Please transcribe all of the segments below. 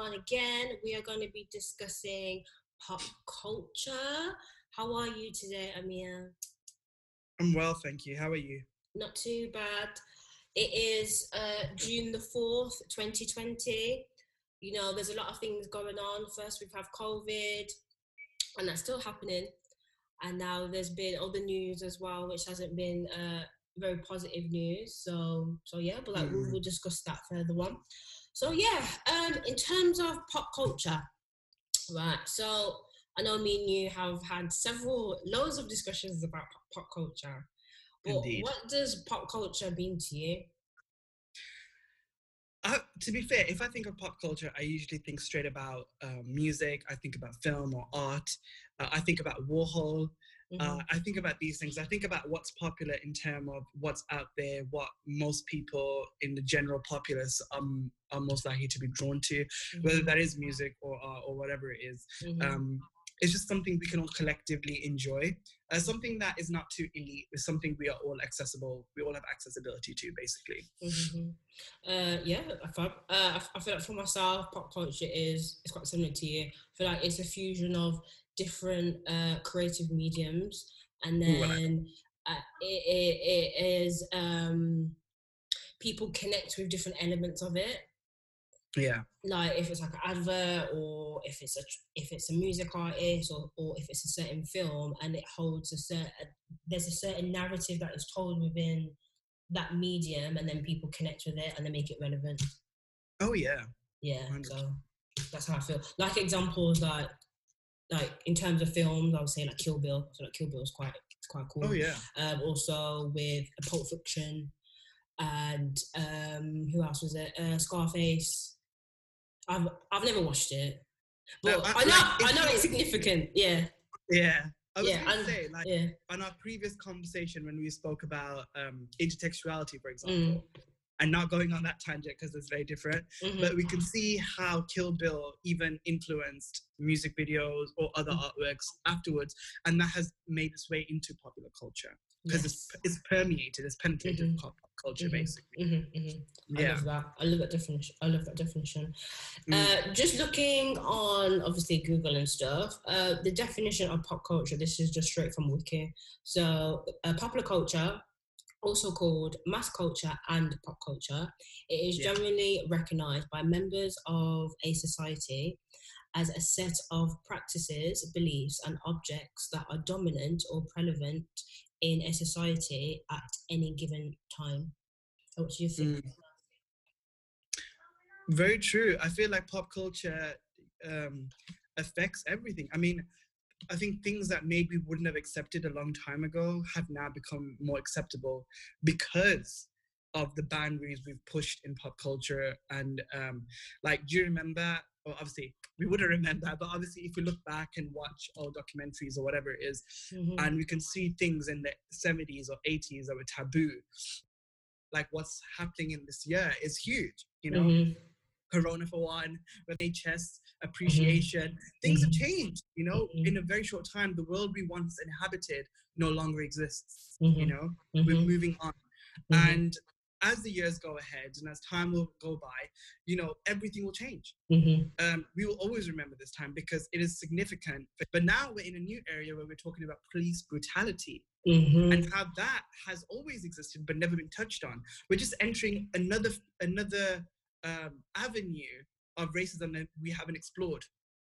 Khan again. We are going to be discussing pop culture. How are you today, Amir? I'm well, thank you. How are you? Not too bad. It is uh, June the 4th, 2020. You know, there's a lot of things going on. First, we've had COVID, and that's still happening. And now there's been other news as well, which hasn't been uh, very positive news. So, so yeah, but like mm. we'll, we'll discuss that further on. So yeah, um, in terms of pop culture, right? So I know me and you have had several loads of discussions about pop culture. But Indeed. what does pop culture mean to you? Uh, to be fair, if I think of pop culture, I usually think straight about uh, music. I think about film or art. Uh, I think about Warhol. Uh, mm-hmm. I think about these things. I think about what's popular in terms of what's out there, what most people in the general populace um, are most likely to be drawn to, mm-hmm. whether that is music or art or whatever it is. Mm-hmm. Um, it's just something we can all collectively enjoy. Uh, something that is not too elite. It's something we are all accessible. We all have accessibility to, basically. Mm-hmm. Uh, yeah, I feel, uh, I feel like for myself, pop culture is it's quite similar to you. I feel like it's a fusion of different uh, creative mediums, and then uh, it, it, it is um, people connect with different elements of it. Yeah. Like if it's like an advert or if it's a if it's a music artist or, or if it's a certain film and it holds a certain there's a certain narrative that is told within that medium and then people connect with it and they make it relevant. Oh yeah. Yeah. 100%. So that's how I feel. Like examples like like in terms of films, I would say like Kill Bill. So like Kill Bill is quite it's quite cool. Oh yeah. Um, also with Pulp Fiction, and um, who else was it? Uh, Scarface. I've I've never watched it, but no, I, I, know like, I know it's significant. Yeah. Yeah. I was yeah, going to say, like, yeah. on our previous conversation when we spoke about um, intertextuality, for example, mm. And not going on that tangent because it's very different, mm-hmm. but we can see how Kill Bill even influenced music videos or other mm. artworks afterwards, and that has made its way into popular culture because yes. it's, it's permeated, it's penetrated mm-hmm. pop culture mm-hmm. basically. Mm-hmm, mm-hmm. I love that. I love that definition. I love that definition. Mm. Uh, just looking on obviously Google and stuff, uh, the definition of pop culture. This is just straight from Wiki. So uh, popular culture. Also called mass culture and pop culture, it is yeah. generally recognized by members of a society as a set of practices, beliefs, and objects that are dominant or prevalent in a society at any given time. What do you think? Mm. Very true. I feel like pop culture um, affects everything. I mean, I think things that maybe wouldn't have accepted a long time ago have now become more acceptable because of the boundaries we've pushed in pop culture. And um, like, do you remember well, obviously we wouldn't remember, but obviously if we look back and watch old documentaries or whatever it is, mm-hmm. and we can see things in the 70s or 80s that were taboo, like what's happening in this year is huge, you know. Mm-hmm. Corona for one, with HS mm-hmm. appreciation, mm-hmm. things have changed. You know, mm-hmm. in a very short time, the world we once inhabited no longer exists. You mm-hmm. know, we're mm-hmm. moving on, and as the years go ahead and as time will go by, you know, everything will change. Mm-hmm. Um, we will always remember this time because it is significant. But now we're in a new area where we're talking about police brutality mm-hmm. and how that has always existed but never been touched on. We're just entering another another um, avenue of racism that we haven't explored.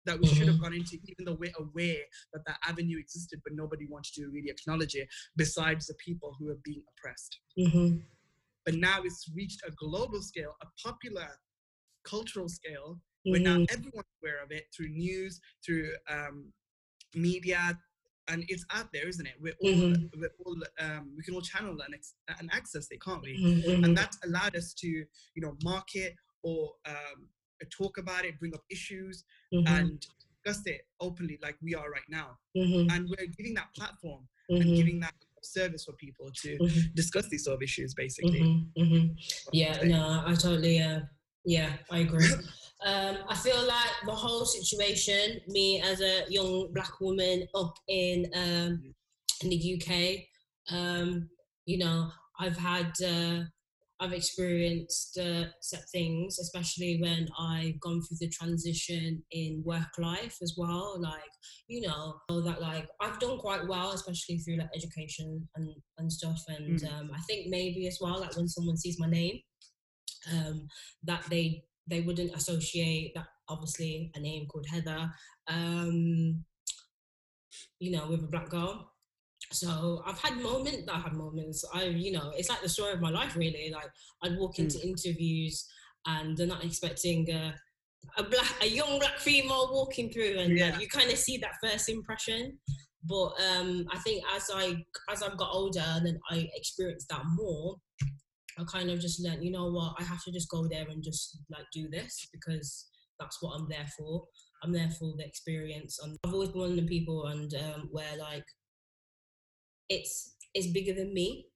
That we mm-hmm. should have gone into, even though we're aware that that avenue existed, but nobody wanted to really acknowledge it. Besides the people who are being oppressed. Mm-hmm but now it's reached a global scale, a popular cultural scale, mm-hmm. where now mm-hmm. everyone's aware of it through news, through um, media, and it's out there, isn't it? We're all, mm-hmm. we're all um, we can all channel and, ex- and access it, can't we? Mm-hmm. And that's allowed us to, you know, market or um, talk about it, bring up issues, mm-hmm. and discuss it openly, like we are right now. Mm-hmm. And we're giving that platform and giving that service for people to mm-hmm. discuss these sort of issues, basically. Mm-hmm, mm-hmm. Yeah, no, I totally, uh, yeah, I agree. um, I feel like the whole situation, me as a young black woman up in um, in the UK, um, you know, I've had uh, I've experienced uh, set things, especially when I've gone through the transition in work life as well. Like, you know, that like I've done quite well, especially through like education and, and stuff. And mm. um, I think maybe as well, like when someone sees my name, um, that they they wouldn't associate that obviously a name called Heather, um, you know, with a black girl so I've had moments. I have had moments. I, you know, it's like the story of my life, really. Like I'd walk into mm. interviews and they're not expecting a, a black, a young black female walking through, and yeah. uh, you kind of see that first impression. But um, I think as I as I've got older and then I experienced that more, I kind of just learned, you know what, I have to just go there and just like do this because that's what I'm there for. I'm there for the experience. And I've always been one of the people and um, where like it's it's bigger than me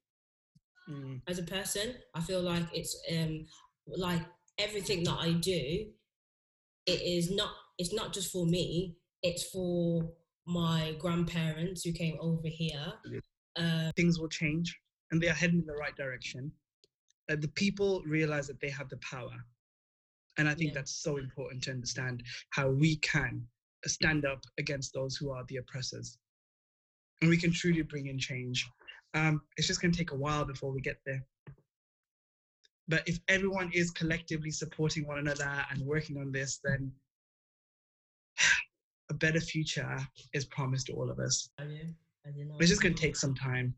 mm. as a person. I feel like it's um like everything that I do, it is not it's not just for me. It's for my grandparents who came over here. Uh, Things will change, and they are heading in the right direction. Uh, the people realize that they have the power, and I think yeah. that's so important to understand how we can stand up against those who are the oppressors and we can truly bring in change. Um, it's just going to take a while before we get there. But if everyone is collectively supporting one another and working on this, then a better future is promised to all of us. I know. I know. It's just going to take some time.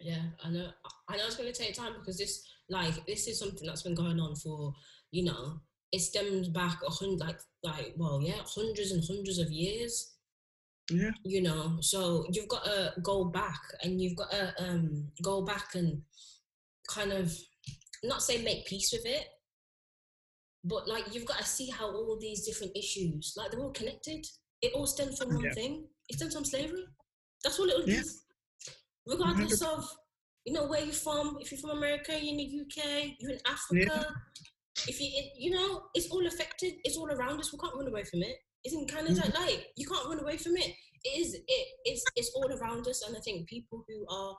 Yeah, I know. I know it's going to take time because this, like, this is something that's been going on for, you know, it stems back a hundred, like, like, well, yeah, hundreds and hundreds of years. Yeah. You know, so you've got to go back and you've got to um, go back and kind of not say make peace with it, but like you've got to see how all these different issues, like they're all connected. It all stems from one yeah. thing. It stems from slavery. That's all it yeah. Regardless 100. of you know where you're from. If you're from America, you're in the UK. You're in Africa. Yeah. If you you know, it's all affected. It's all around us. We can't run away from it. It's in Canada. Mm-hmm. Like you can't run away from it. It is. It is. It's all around us, and I think people who are,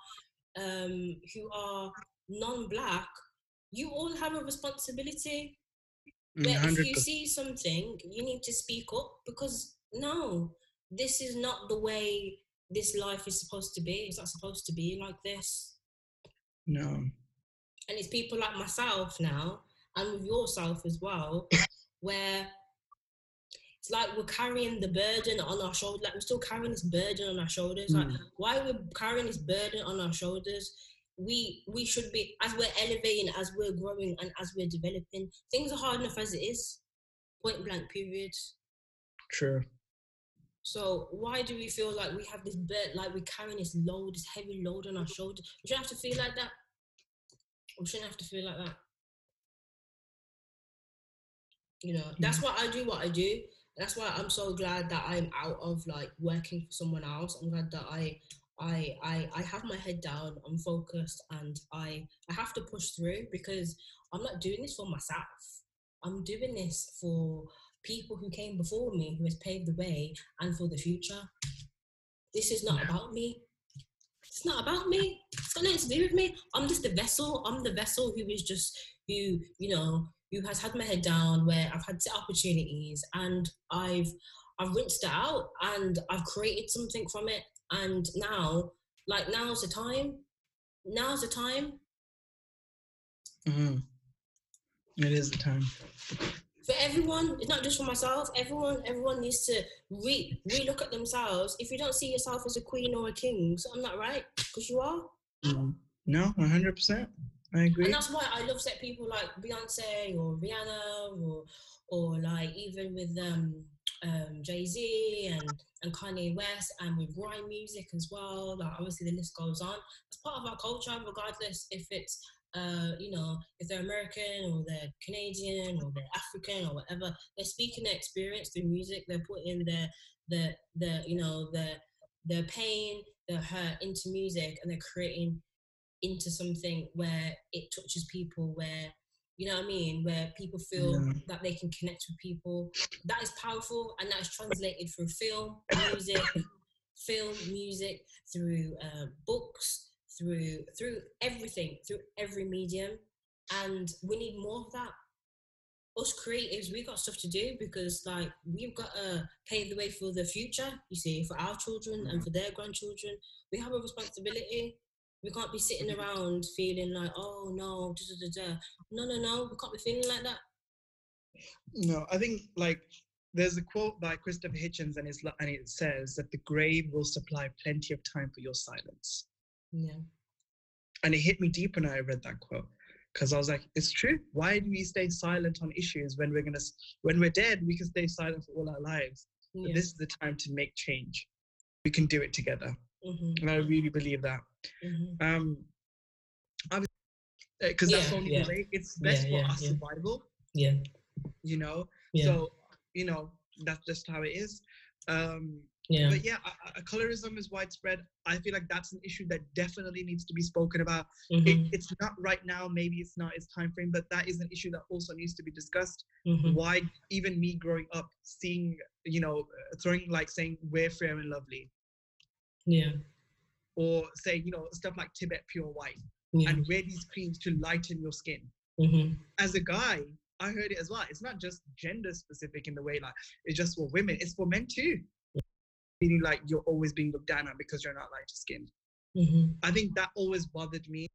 um, who are non-black, you all have a responsibility. But if you see something, you need to speak up because no, this is not the way this life is supposed to be. It's not supposed to be like this. No. And it's people like myself now, and with yourself as well, where it's like we're carrying the burden on our shoulders. Like we're still carrying this burden on our shoulders. Mm. Like hmm. why we're carrying this burden on our shoulders? We we should be as we're elevating, as we're growing, and as we're developing. Things are hard enough as it is. Point blank. Period. True. So why do we feel like we have this burden, like we're carrying this load, this heavy load on our shoulders? We shouldn't have to feel like that. We shouldn't have to feel like that. You know, that's hmm. why I do what I do that's why I'm so glad that I'm out of like working for someone else. I'm glad that I I I I have my head down, I'm focused and I I have to push through because I'm not doing this for myself. I'm doing this for people who came before me, who has paved the way and for the future. This is not about me. It's not about me. It's got nothing to do with me. I'm just the vessel. I'm the vessel who is just who, you know, who has had my head down, where I've had opportunities and I've I've rinsed it out and I've created something from it. And now, like now's the time. Now's the time. Mm-hmm. It is the time. For everyone, it's not just for myself. Everyone, everyone needs to re re look at themselves. If you don't see yourself as a queen or a king, so I'm not right because you are. Mm-hmm. No, one hundred percent. I agree. And that's why I love set people like Beyonce or Rihanna or or like even with um, um Jay Z and and Kanye West and with grime music as well. Like obviously the list goes on. It's part of our culture, regardless if it's uh, you know, if they're American or they're Canadian or they're African or whatever, they're speaking their experience through music. They're putting their their their you know their their pain, their hurt into music, and they're creating into something where it touches people where you know what I mean, where people feel yeah. that they can connect with people. That is powerful, and that is translated through film, music, film, music, through uh, books, through through everything, through every medium. and we need more of that. Us creatives, we got stuff to do because like we've got to pave the way for the future. You see, for our children and for their grandchildren, we have a responsibility. We can't be sitting Mhm. around feeling like, oh no, da, da, da, da. no, no, no. We can't be feeling like that. No, I think like there's a quote by Christopher Hitchens, and it's and it says that the grave will supply plenty of time for your silence. Yeah. And it hit me deep when I read that quote because I was like, it's true. Why do we stay silent on issues when we're gonna when we're dead? We can stay silent for all our lives. But this is the time to make change. We can do it together, hmm and I really believe that. hmm Um, because that's only yeah. the way. It's best Yeah, for yeah, our yeah. survival. Yeah. You know. Yeah. So you know that's just how it is. Um, yeah. but yeah, uh, colorism is widespread. I feel like that's an issue that definitely needs to be spoken about. Mhm, It, it's not right now. Maybe it's not its time frame, but that is an issue that also needs to be discussed. mhm, Why even me growing up, seeing you know, uh, throwing like saying we're fair and lovely, Yeah. or say you know stuff like Tibet pure white, Yeah. and wear these creams to lighten your skin. mhm, As a guy, I heard it as well. It's not just gender specific in the way like it's just for women. It's for men too. Feeling like you're always being looked down on because you're not lighter skinned. mhm. I think that always bothered me.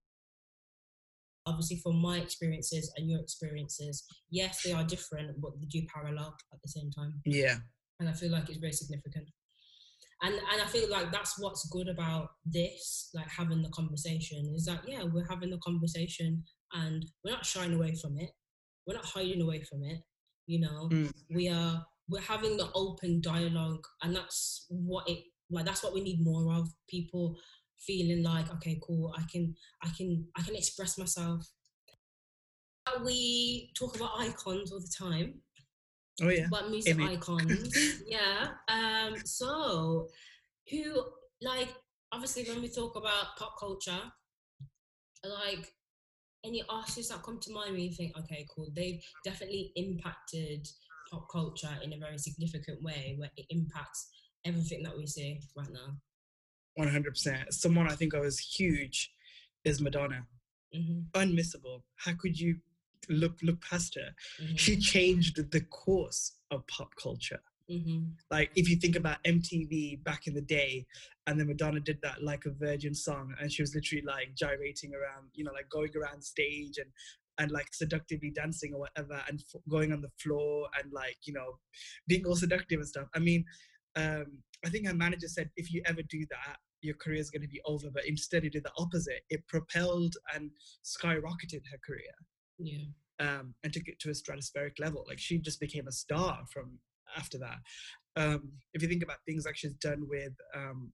Obviously, from my experiences and your experiences, yes, they are different, but they do parallel at the same time. Yeah. and I feel like it's very significant. And and I feel like that's what's good about this, like having the conversation, is that yeah, we're having the conversation and we're not shying away from it. We're not hiding away from it. You know, Mm. we are we're having the open dialogue, and that's what it like. That's what we need more of. People feeling like, okay, cool, I can I can I can express myself. We talk about icons all the time, Oh yeah. but music Image. icons. yeah. Um, so who like obviously when we talk about pop culture, like any artists that come to mind when you think, okay, cool, they've definitely impacted pop culture in a very significant way where it impacts everything that we see right now. One hundred percent. Someone I think of as huge is Madonna. hmm Unmissable. How could you look look past her? hmm She changed the course of pop culture. hmm Like if you think about MTV back in the day, and then Madonna did that like a virgin song, and she was literally like gyrating around, you know, like going around stage and and like seductively dancing or whatever, and f- going on the floor and like you know, being all seductive and stuff. I mean, um, I think her manager said if you ever do that, your career is going to be over. But instead, it did the opposite. It propelled and skyrocketed her career Yeah. um, and took it to a stratospheric level. Like she just became a star from after that. Um, if you think about things like she's done with, um,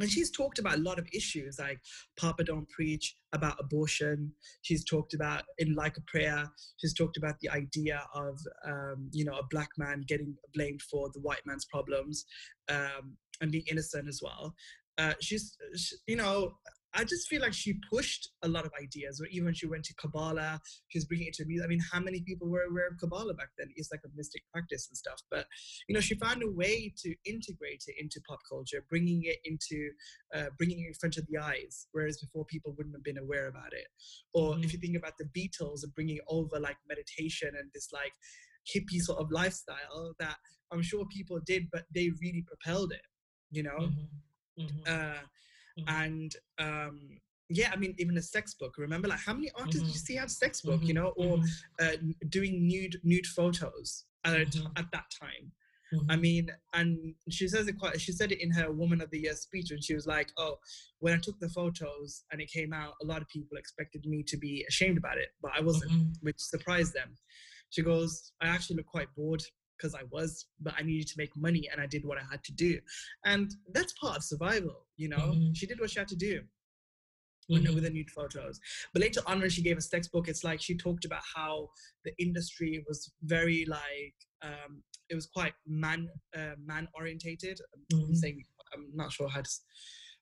and she's talked about a lot of issues like Papa Don't Preach, about abortion. She's talked about in Like a Prayer. She's talked about the idea of um, you know a black man getting blamed for the white man's problems um, and being innocent as well. Uh, she's she, you know I just feel like she pushed a lot of ideas. Or even when she went to Kabbalah, she was bringing it to me. I mean, how many people were aware of Kabbalah back then? It's like a mystic practice and stuff. But you know, she found a way to integrate it into pop culture, bringing it into, uh, bringing it in front of the eyes, whereas before people wouldn't have been aware about it. Or if you think about the Beatles and bringing over like meditation and this like hippie sort of lifestyle that I'm sure people did, but they really propelled it. You know. hmm hmm Uh, Mhm. and um yeah i mean even a sex book remember like how many artists did you see have sex book you Mhm, know or mhm, uh, doing nude nude photos at, t- Mhm. at that time? I mean and she says it quite she said it in her woman of the year speech and she was like oh when i took the photos and it came out a lot of people expected me to be ashamed about it but i wasn't which surprised them. She goes i actually look quite bored because i was but i needed to make money and i did what i had to do and that's part of survival you know Mhm. she did what she had to do with, Mhm. with the nude photos. But later on, when she gave us textbook, it's like she talked about how the industry was very like um, it was quite man uh, man orientated. I'm Mhm. saying I'm not sure how to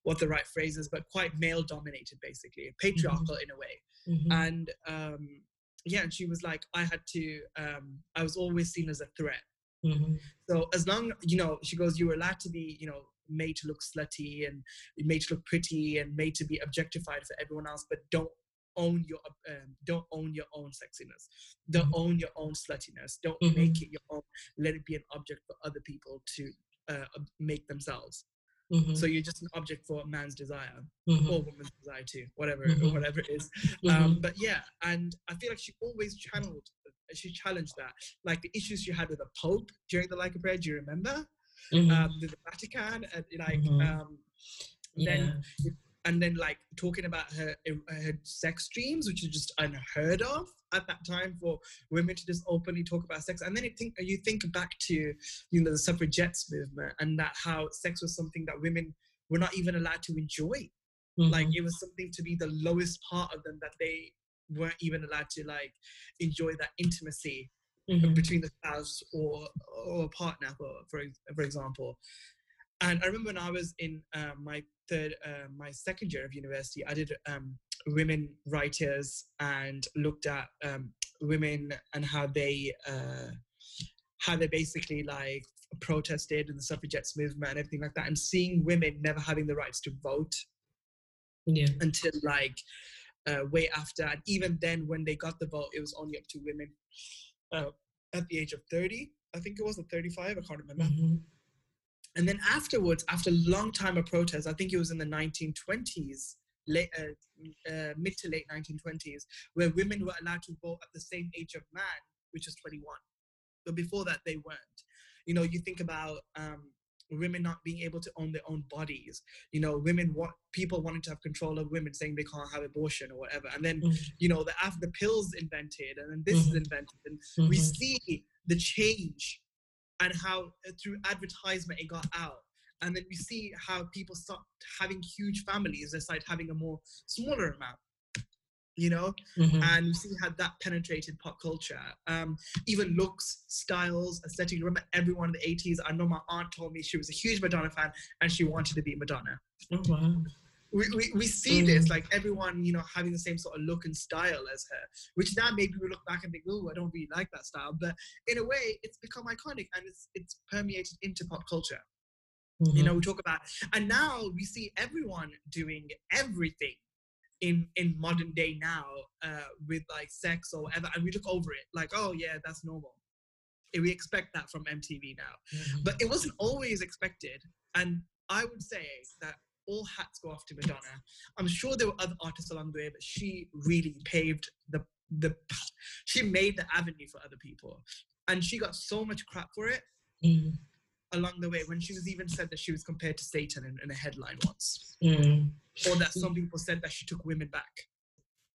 what the right phrase is, but quite male dominated, basically patriarchal in a way. Mhm. And um, yeah, and she was like, I had to. Um, I was always seen as a threat. Mhm. So as long you know, she goes, you were allowed to be, you know, made to look slutty and made to look pretty and made to be objectified for everyone else, but don't own your um, don't own your own sexiness don't Mhm. own your own sluttiness don't Mhm. make it your own let it be an object for other people to uh, make themselves Mhm, so you're just an object for a man's desire mhm, or woman's desire too whatever Mhm. whatever it is mhm, um, but yeah and i feel like she always channeled she challenged that like the issues she had with the pope during the like prayer do you remember mhm. um the vatican and like Mhm. um then yeah. And then like talking about her her sex dreams, which is just unheard of at that time for women to just openly talk about sex. And then you think you think back to you know the suffragettes movement and that how sex was something that women were not even allowed to enjoy. Like Mhm, it was something to be the lowest part of them that they weren't even allowed to like enjoy that intimacy mhm, between the spouse or or partner for for, for example and i remember when i was in uh, my third uh, my second year of university i did um, women writers and looked at um, women and how they uh, how they basically like protested in the suffragettes movement and everything like that and seeing women never having the rights to vote yeah. until like uh, way after. And even then, when they got the vote, it was only up to women uh, at the age of 30. I think it was at 35. I can't remember. mhm, And then afterwards, after a long time of protest, I think it was in the 1920s, late, uh, uh, mid to late 1920s, where women were allowed to vote at the same age of man, which is 21. But before that, they weren't. You know, you think about um, women not being able to own their own bodies. You know, women what people wanting to have control of women, saying they can't have abortion or whatever. And then mhm, you know the after the pills invented, and then this is Mhm. invented, and we mhm, see the change and how uh, through advertisement it got out. And then we see how people start having huge families they start having a more smaller amount you know? Mhm, and we see how that penetrated pop culture. Um even looks styles aesthetic remember everyone in the 80s i know my aunt told me she was a huge madonna fan and she wanted to be madonna. Oh, wow. We, we, we see this Mm. like everyone you know having the same sort of look and style as her which now maybe we look back and think oh i don't really like that style but in a way it's become iconic and it's it's permeated into pop culture you Mhm, know we talk about and now we see everyone doing everything in in modern day now uh with like sex or whatever and we look over it like oh yeah that's normal we expect that from mtv now mhm, but it wasn't always expected. And I would say that all hats go off to Madonna. I'm sure there were other artists along the way, but she really paved the the she made the avenue for other people. And she got so much crap for it mhm, along the way when she was even said that she was compared to Satan in, in a headline once. mhm. Or that some people said that she took women back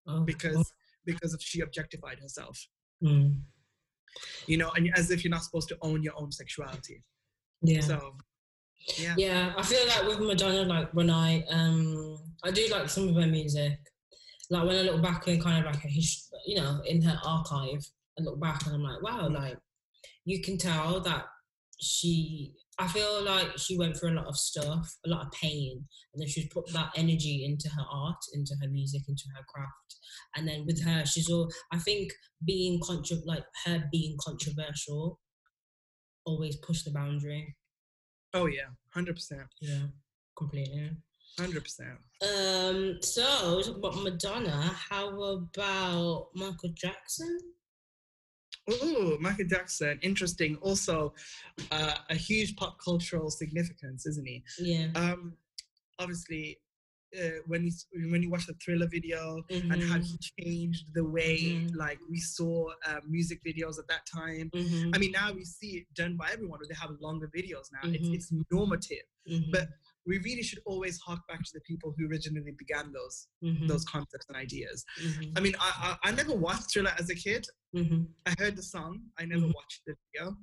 Oh, because because of she objectified herself. mm, You know, and as if you're not supposed to own your own sexuality. yeah. So yeah. Yeah, I feel like with Madonna, like when I um I do like some of her music. Like when I look back in kind of like a his, you know, in her archive, I look back and I'm like, wow, Mm. like you can tell that she. I feel like she went through a lot of stuff, a lot of pain, and then she's put that energy into her art, into her music, into her craft. And then with her, she's all. I think being contro- like her being controversial, always push the boundary. Oh yeah, hundred percent. Yeah, completely. Hundred percent. Um, so talk about Madonna. How about Michael Jackson? Oh, Michael Jackson, interesting. Also, uh, a huge pop cultural significance, isn't he? Yeah. Um, obviously, uh, when you when you watch the Thriller video and how he changed the way Mhm. like we saw uh, music videos at that time. mhm, I mean, now we see it done by everyone. Or they have longer videos now. It's, it's normative, mhm, but we really should always hark back to the people who originally began those those concepts and ideas. I mean, I I, I never watched Thriller as a kid. I heard the song. I never watched the video.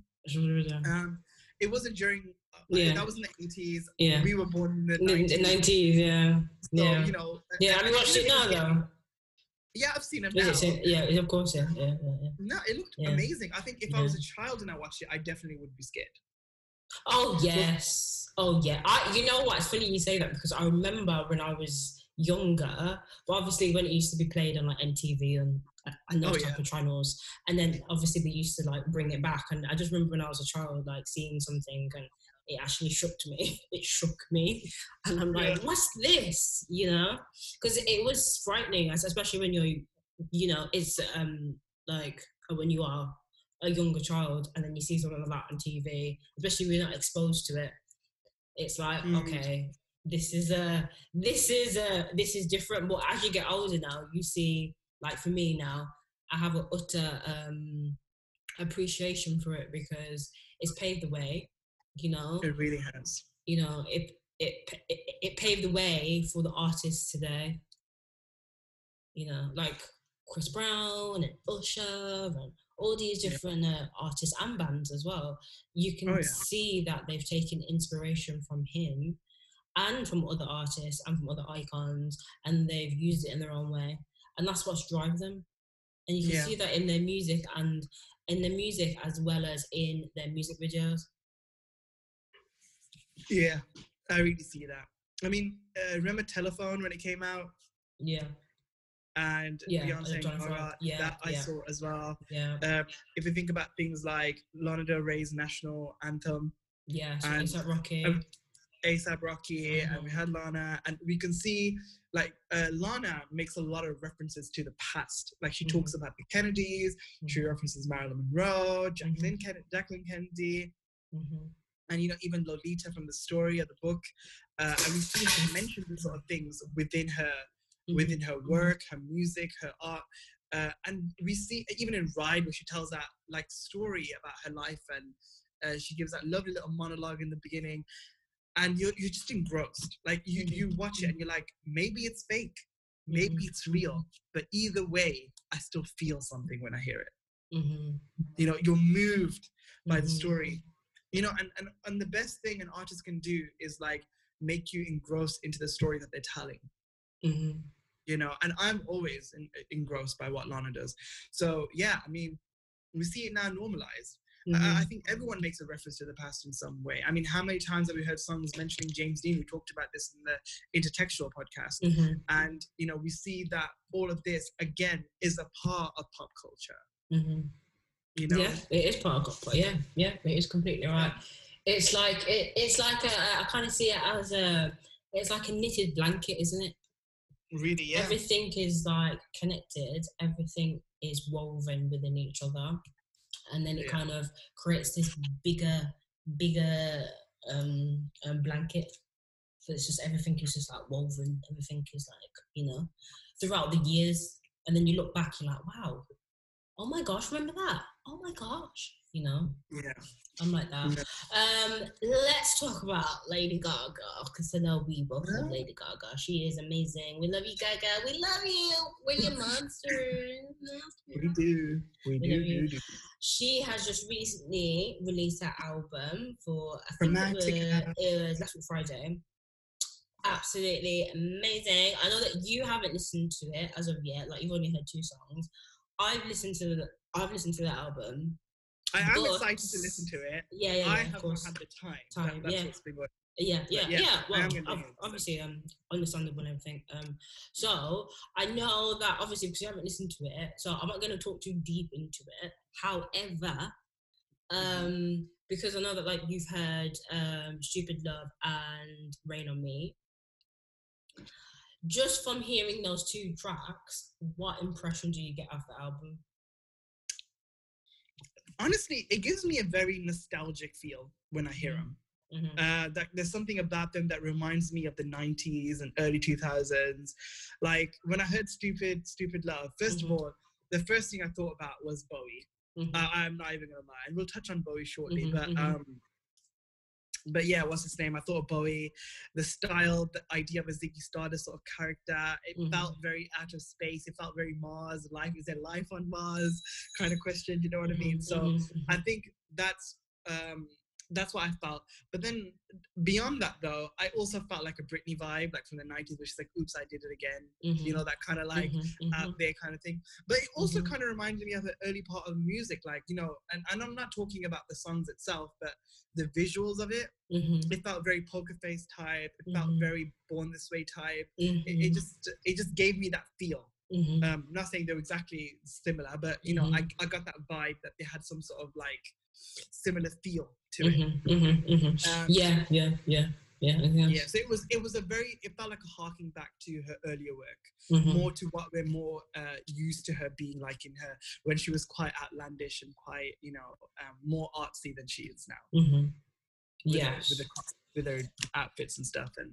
Um, it wasn't during. Yeah. That was in the eighties. Yeah. We were born in the nineties. yeah. So yeah. you know. Yeah, have you watched it now though? Yeah, I've seen it now. same- yeah, of course, yeah, yeah, yeah, yeah. No, it looked Yeah. amazing. I think if I was a child and I watched it, I definitely would be scared. Oh yes. Oh yeah. I you know what? It's funny you say that because I remember when I was younger, but obviously when it used to be played on like MTV and uh, and those Oh, type yeah. of channels, and then obviously they used to like bring it back, and I just remember when I was a child like seeing something and it actually shook me. It shook me, and I'm like, Yeah. what's this? You know, because it was frightening, especially when you're, you know, it's um like when you are a younger child and then you see something like that on TV, especially when you're not exposed to it. It's like, Mm. okay, this is a, this is a, this is different. But as you get older now, you see, like for me now, I have an utter um, appreciation for it because it's paved the way. You know, It really has. you know, it it it, it paved the way for the artists today. You know, like Chris Brown and Usher and all these Yeah. different uh, artists and bands as well. You can Oh, yeah. see that they've taken inspiration from him and from other artists and from other icons, and they've used it in their own way, and that's what's drives them. And you can Yeah. see that in their music and in their music as well as in their music videos. Yeah, I really see that. I mean, uh, remember Telephone when it came out Yeah, and Yeah, Beyonce and yeah, that I yeah. saw as well. yeah. Um, if you think about things like Lana Del Rey's national anthem, Yeah, so And- like Rocky. um, ASAP Rocky, and we had Lana, and we can see like uh, Lana makes a lot of references to the past. Like she talks about the Kennedys, she Mhm, references Marilyn Monroe, Mm-hmm. Jacqueline, Ken- Jacqueline Kennedy, mhm, and you know even Lolita from the story of the book. Uh, and we see her mention these sort of things within her mhm, within her work, her music, her art. Uh, and we see even in Ride where she tells that like story about her life and uh, she gives that lovely little monologue in the beginning and you're, you're just engrossed. Like you, you watch it and you're like, maybe it's fake, maybe Mhm. it's real, but either way, I still feel something when I hear it. mhm, You know, you're moved by the mhm, story. You know, and, and, and the best thing an artist can do is like make you engrossed into the story that they're telling. Mhm, you know and i'm always en- engrossed by what lana does. So yeah i mean we see it now normalized. I, I mhm, think everyone makes a reference to the past in some way. I mean how many times have we heard songs mentioning james dean? We talked about this in the intertextual podcast. Mhm, and you know we see that all of this again is a part of pop culture. Mhm. You know Yeah, it is part of gospel. Yeah, yeah, it is completely right. It's like it, it's like a, I kind of see it as a it's like a knitted blanket, isn't it? really yeah Everything is like connected. Everything is woven within each other, and then it Yeah. kind of creates this bigger, bigger um, um blanket. So it's just everything is just like woven. Everything is like you know throughout the years, and then you look back, you're like, wow, oh my gosh, remember that? Oh my gosh, you know, yeah I'm like that. Um, let's talk about Lady Gaga because I know we both love Lady Gaga. She is amazing. We love you, Gaga. We love you. We're your monsters. we do we We do, do, do. She has just recently released her album for I think it was, it was last Friday. Absolutely amazing. I know that you haven't listened to it as of yet. Like you've only heard two songs. I've listened to the I've listened to the album. i am But- excited to listen to it Yeah, yeah, yeah i of have not had the time, Time, That- that's yeah. what's been going Yeah, yeah, yeah, yeah. Well, am gonna ob- listen. obviously, um, understandable and everything. Um, so I know that obviously because you haven't listened to it, so I'm not going to talk too deep into it. However, Mm-hmm. um, because I know that like you've heard um, "Stupid Love" and "Rain on Me." Just from hearing those two tracks, what impression do you get of the album? honestly, it gives me a very nostalgic feel when I hear them. hmm Uh, that there's something about them that reminds me of the 90s and early 2000s. Like when I heard "Stupid, Stupid Love," 1st Mhm. of all, the first thing I thought about was Bowie. hmm Uh, I'm not even gonna lie, and we'll touch on Bowie shortly. Mhm, but mhm. um, but yeah, what's his name? I thought of Bowie, the style, the idea of a Ziggy Stardust sort of character. It Mhm. felt very out of space. It felt very Mars. Life is there life on Mars? Kind of question. You know what I mean? So. Mhm, I think that's um, that's what I felt. But then beyond that, though, I also felt like a Britney vibe, like from the '90s, which is like, "Oops, I did it again." mhm, You know, that kind of like mhm, mhm, out there kind of thing. But it also Mhm. kind of reminded me of the early part of music, like you know, and, and I'm not talking about the songs itself, but the visuals of it. mhm, It felt very poker face type. It felt Mhm. very Born This Way type. It, it just it just gave me that feel. mhm. Um, not saying they were exactly similar, but you know, I, I got that vibe that they had some sort of like similar feel to it. Mhm, mhm, mhm. Um, yeah, yeah, yeah, yeah, yeah. yeah. So it was it was a very it felt like a harking back to her earlier work, Mhm. more to what we're more uh, used to her being like in her when she was quite outlandish and quite you know um, more artsy than she is now. Mhm. With her- with, her, with her outfits and stuff and.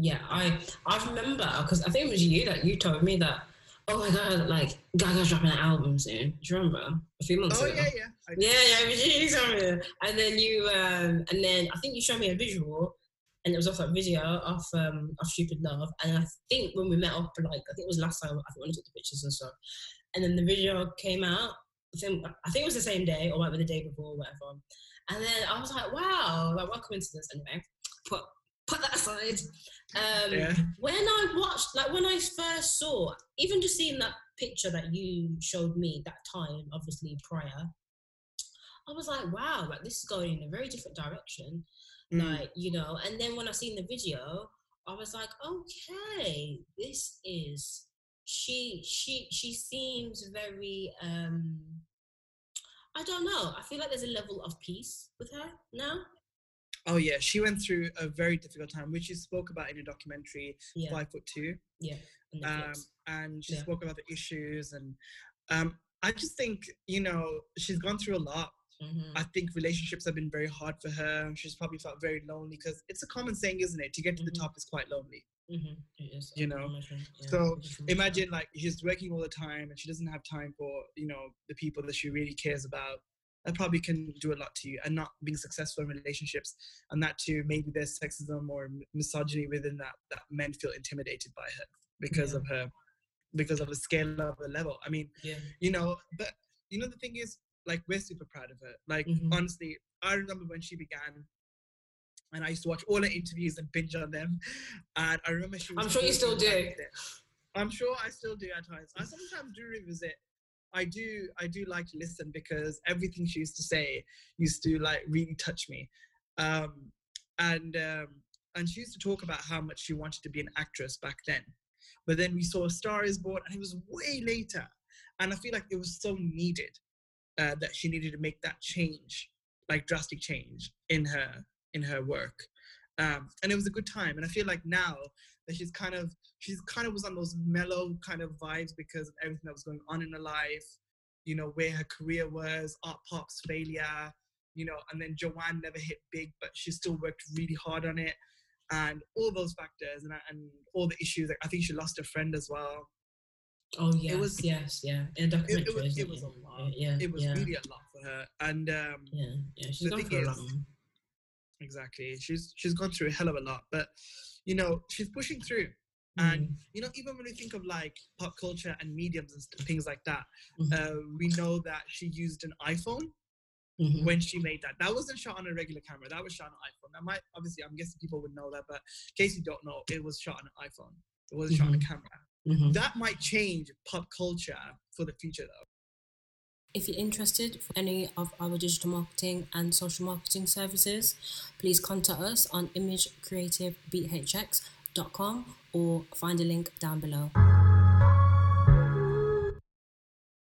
Yeah, I I remember because I think it was you that you told me that. Oh my god! Like Gaga's dropping an album soon. Do you remember a few months Oh ago? yeah, yeah. I- Yeah, yeah, you told me. And then you, um, and then I think you showed me a visual, and it was off that video off um of Stupid Love. And I think when we met up, like I think it was last time. I think when I took the pictures and stuff. And then the video came out. I think I think it was the same day, or maybe the day before, or whatever. And then I was like, wow, like what coincidence. Anyway, put put that aside. Um, yeah. when I watched, like when I first saw, even just seeing that picture that you showed me that time, obviously prior, I was like, wow, like this is going in a very different direction. Mm. Like, you know, and then when I seen the video, I was like, okay, this is she she she seems very um I don't know. I feel like there's a level of peace with her now. Oh yeah, she went through a very difficult time, which she spoke about in a documentary, Yeah. Five Foot Two. Yeah. on um, and she Yeah. spoke about the issues and um, i just think you know she's gone through a lot Mhm. i think relationships have been very hard for her she's probably felt very lonely because it's a common saying isn't it to get to Mhm. the top is quite lonely Mhm. It is, you know, yeah, so I just remember that. imagine like she's working all the time and she doesn't have time for you know the people that she really cares about that probably can do a lot to you and not being successful in relationships and that too maybe there's sexism or misogyny within that that men feel intimidated by her because Yeah. of her because of the scale of the level i mean Yeah. you know but you know the thing is like we're super proud of her like Mhm. honestly i remember when she began and i used to watch all her interviews and binge on them and i remember she was I'm sure you still do. i'm sure i still do at times i sometimes do revisit i do i do like to listen because everything she used to say used to like really touch me. Um and um and she used to talk about how much she wanted to be an actress back then. But then we saw star is born and it was way later. And i feel like it was so needed uh, that she needed to make that change like drastic change in her in her work. Um, and it was a good time. And i feel like now that she's kind of she's kind of was on those mellow kind of vibes because of everything that was going on in her life you know where her career was art pop's failure you know and then joanne never hit big but she still worked really hard on it and all those factors and, and all the issues like i think she lost a friend as well Oh yes, it was- yes, yeah. In a documentary, was- isn't it was a lot. Yeah, it was yeah, really a lot for her and um yeah, yeah. She's gone through a lot. exactly she's she's gone through a hell of a lot but you know she's pushing through. And Mm, you know even when we think of like pop culture and mediums and things like that Mhm. uh, we know that she used an iphone mhm. when she made that. That wasn't shot on a regular camera. That was shot on an iphone. That might obviously i'm guessing people would know that but in case you don't know it was shot on an iphone. It wasn't shot on a camera. Mhm. that might change pop culture for the future though If you're interested for any of our digital marketing and social marketing services, please contact us on imagecreativebhx.com or find a link down below.